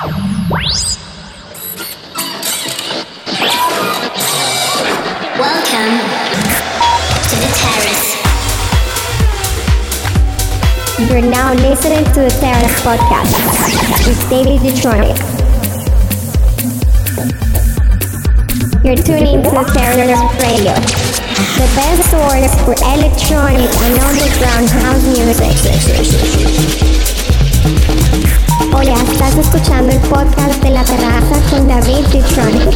to the Terrace You're now listening to the Terrace Podcast with David Detroit. You're tuning to the Terrace Radio, the best source for electronic and underground house music. Hola, estás escuchando el podcast de la terraza con David Detroit.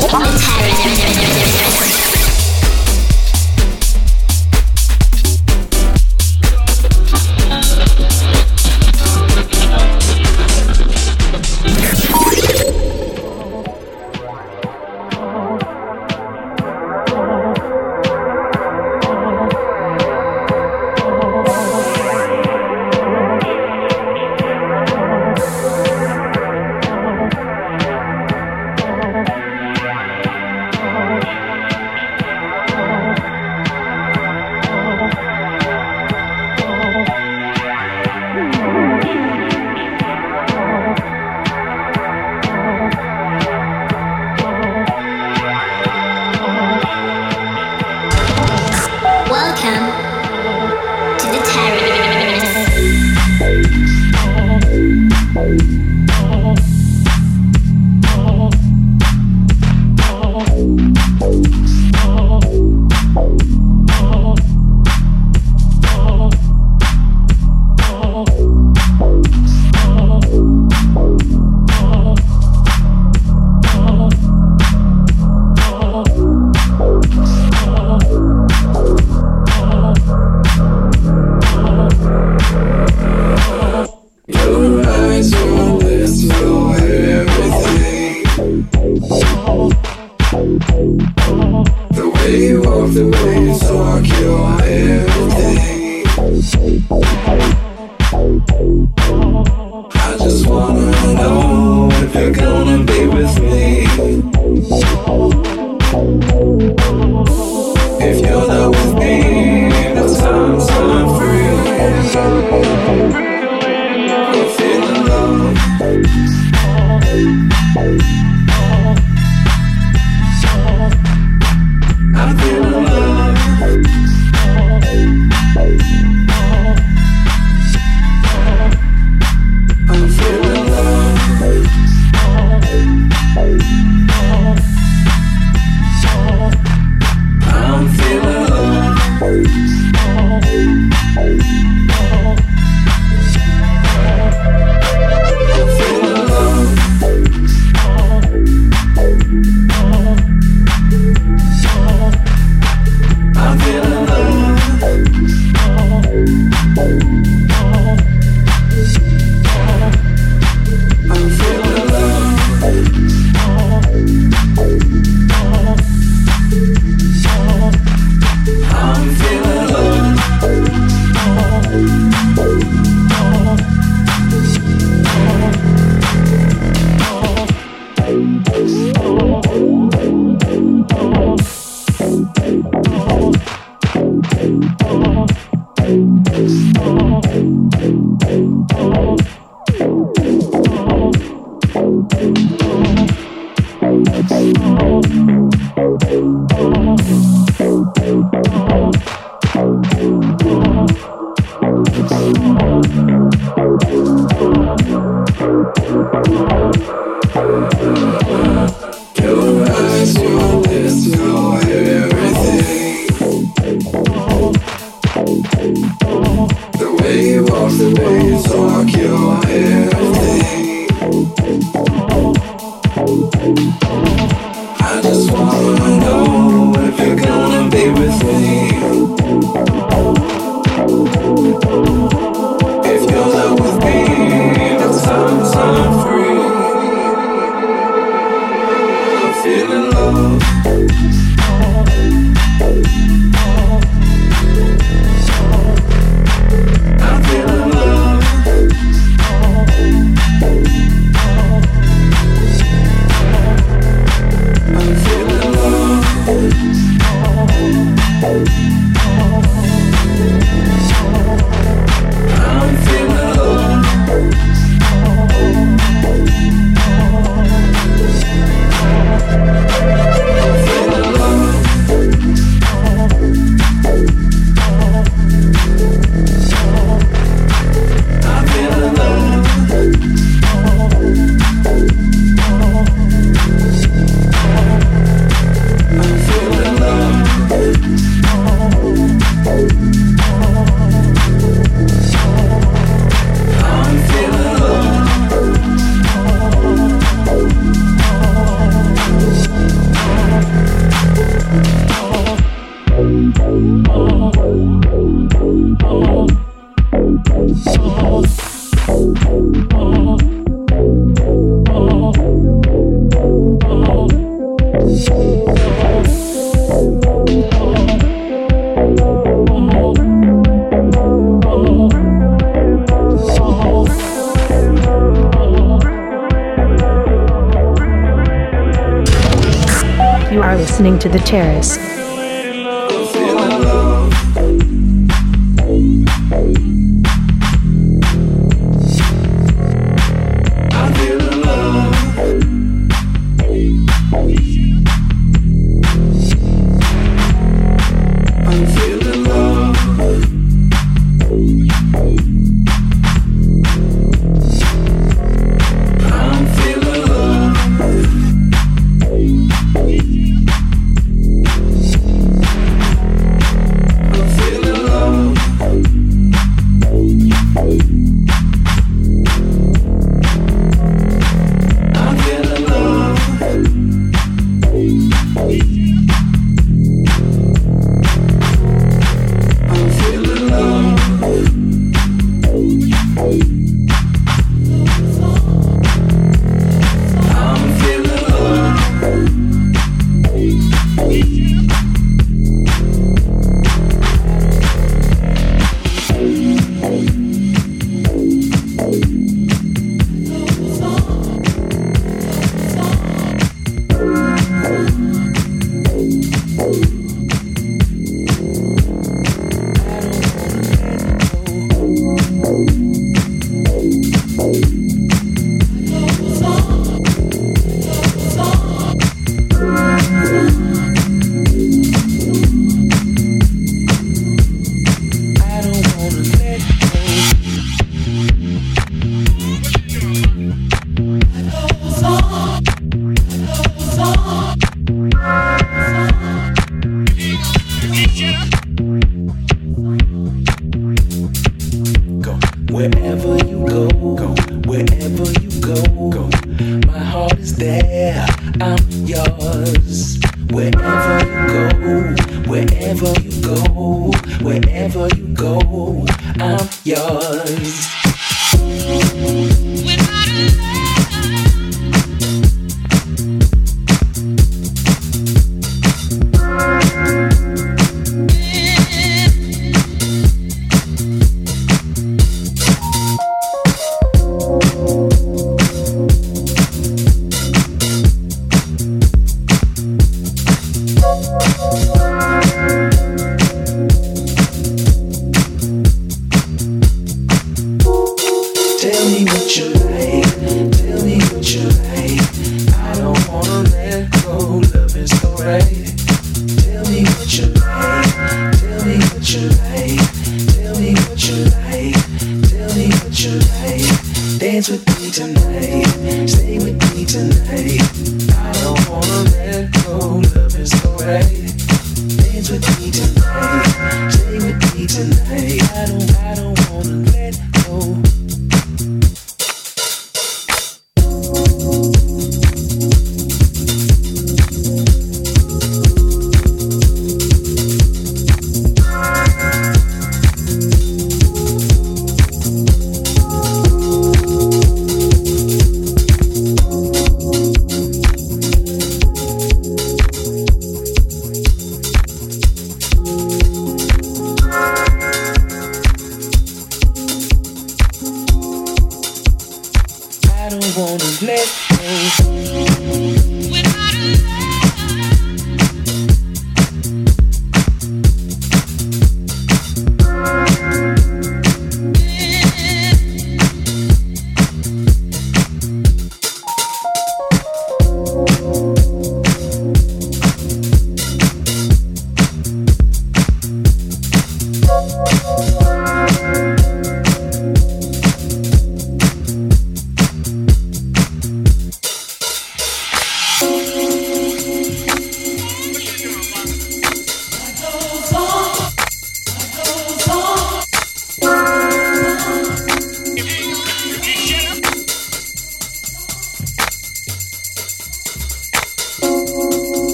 To The Terrace.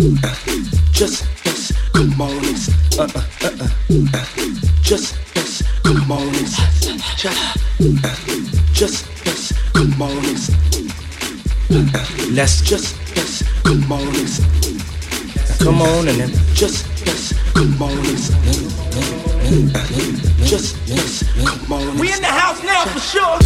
just us, come on, just us, come on, just, uh, just us, let's just us, come on, come on and just us, come on, it's just uh, come on. We in the house now for sure.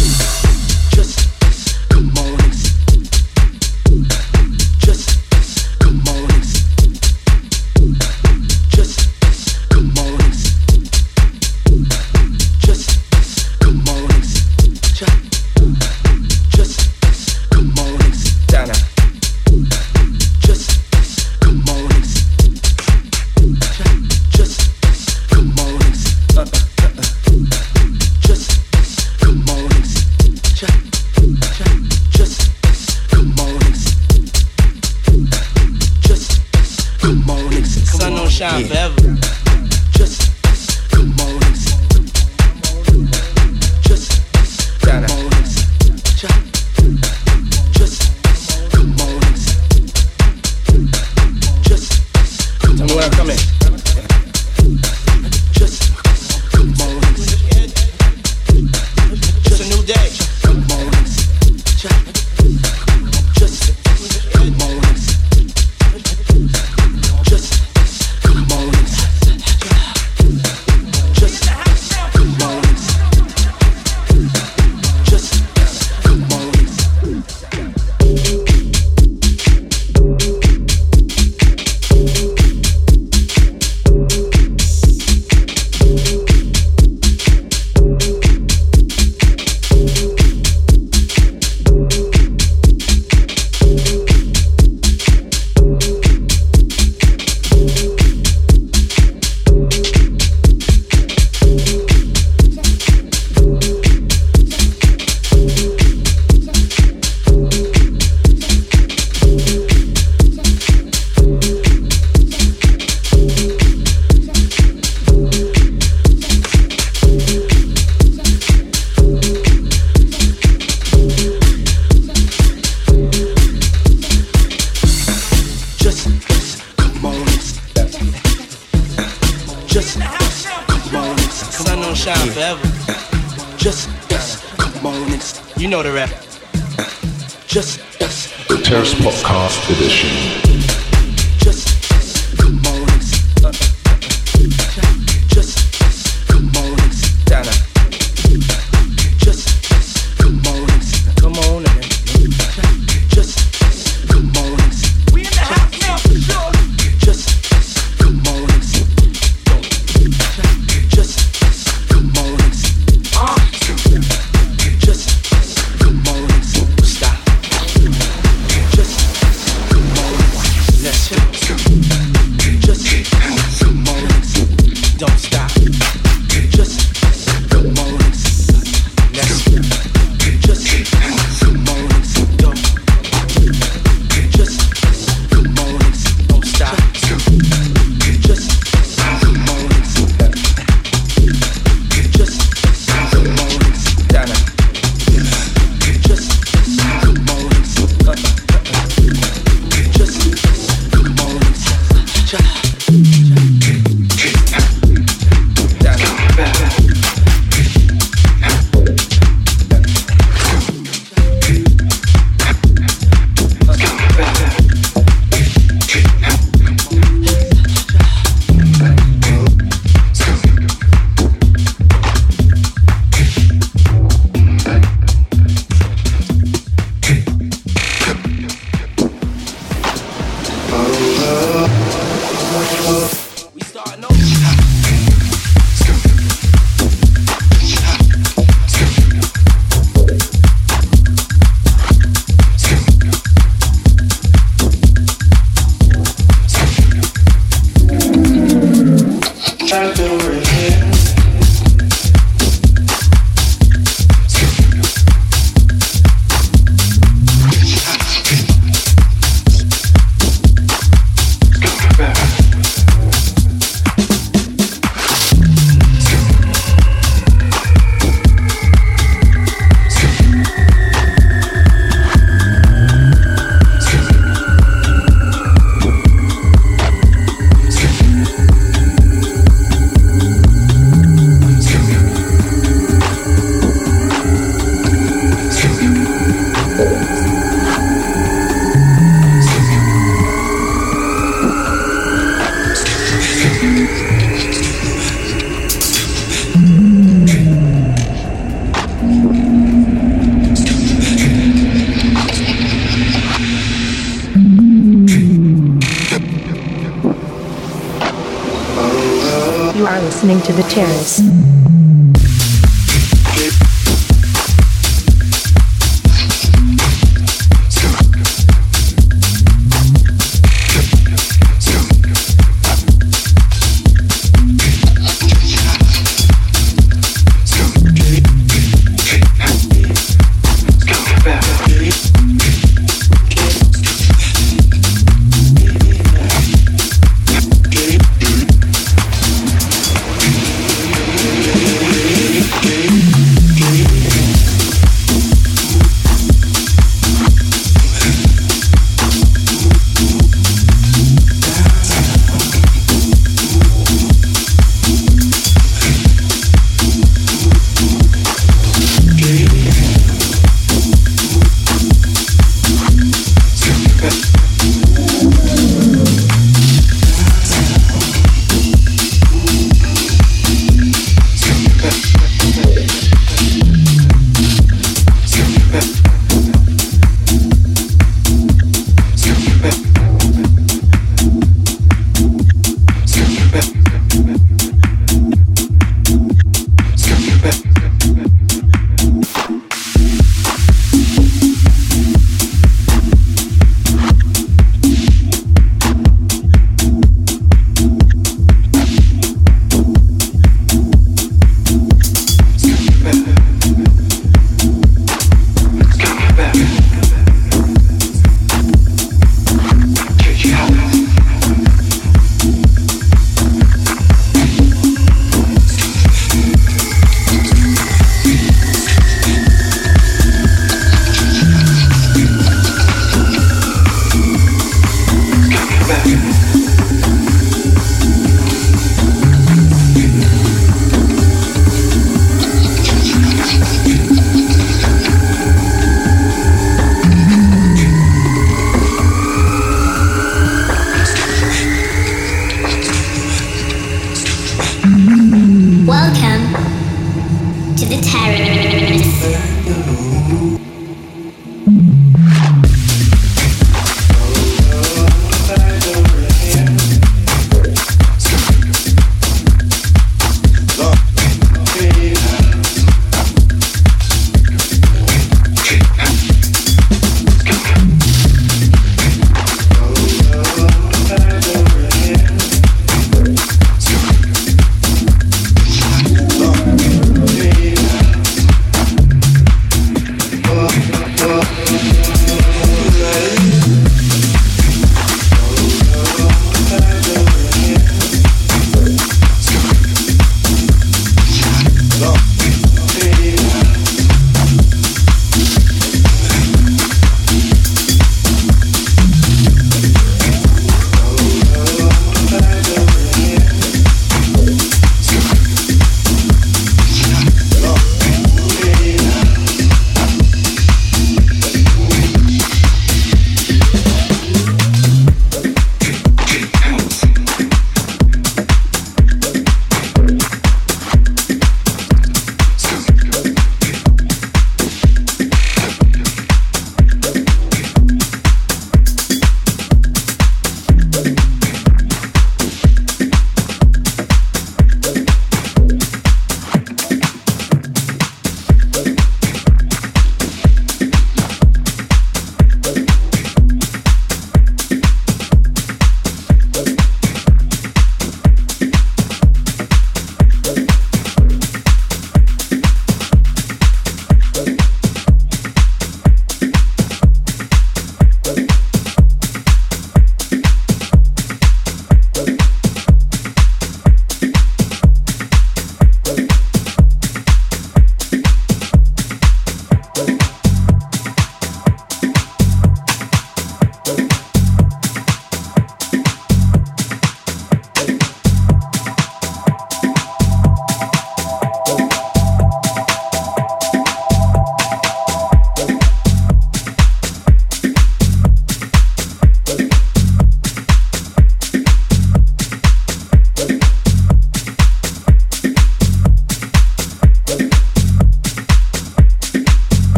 Listening to The Terrace.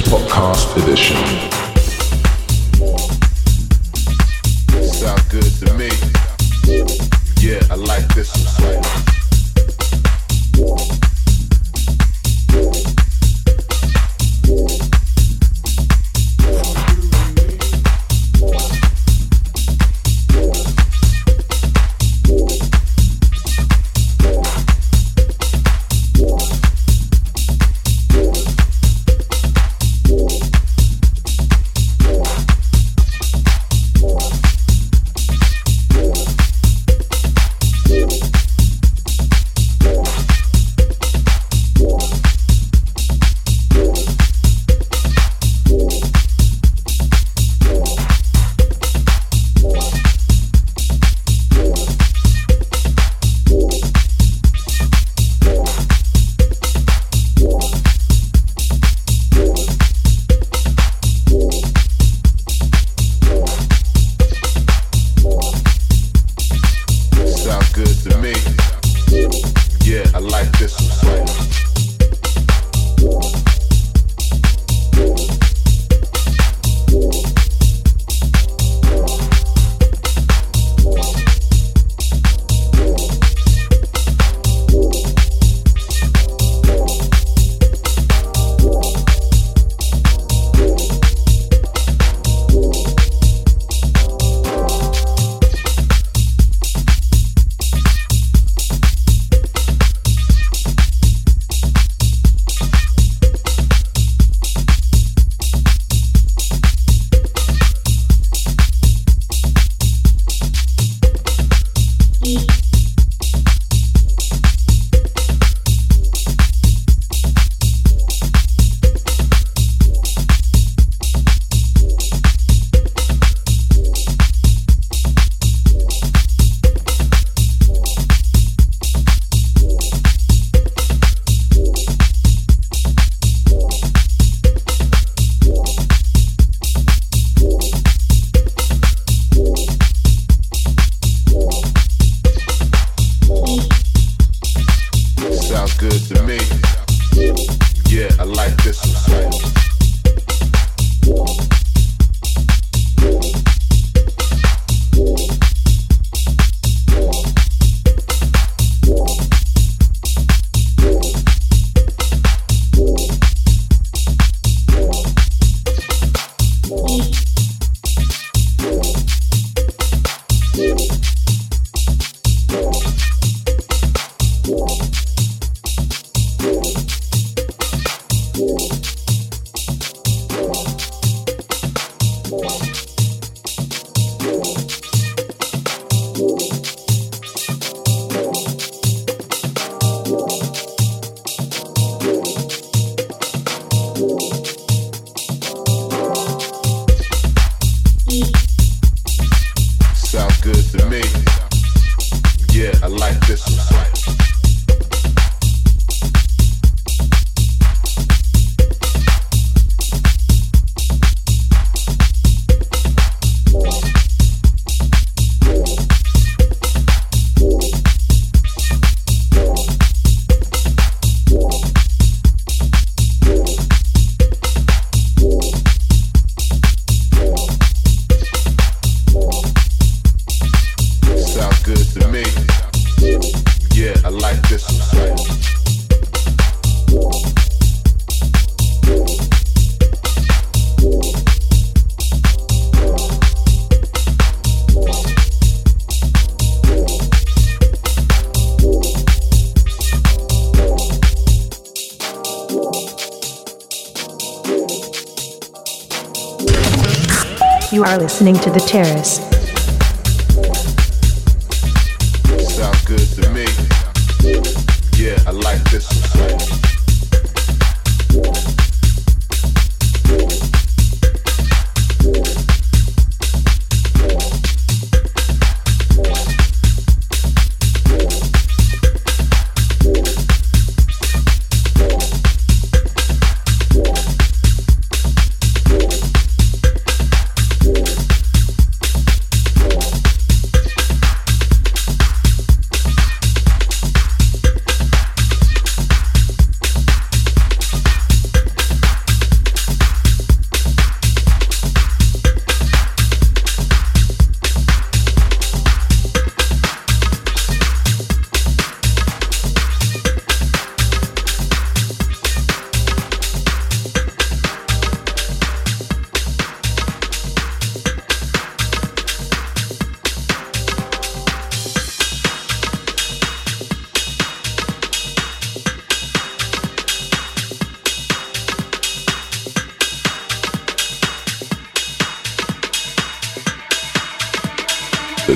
Podcast Edition. Are listening to The Terrace.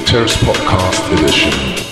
Terrace Podcast Edition.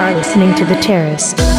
Are listening to The Terrace.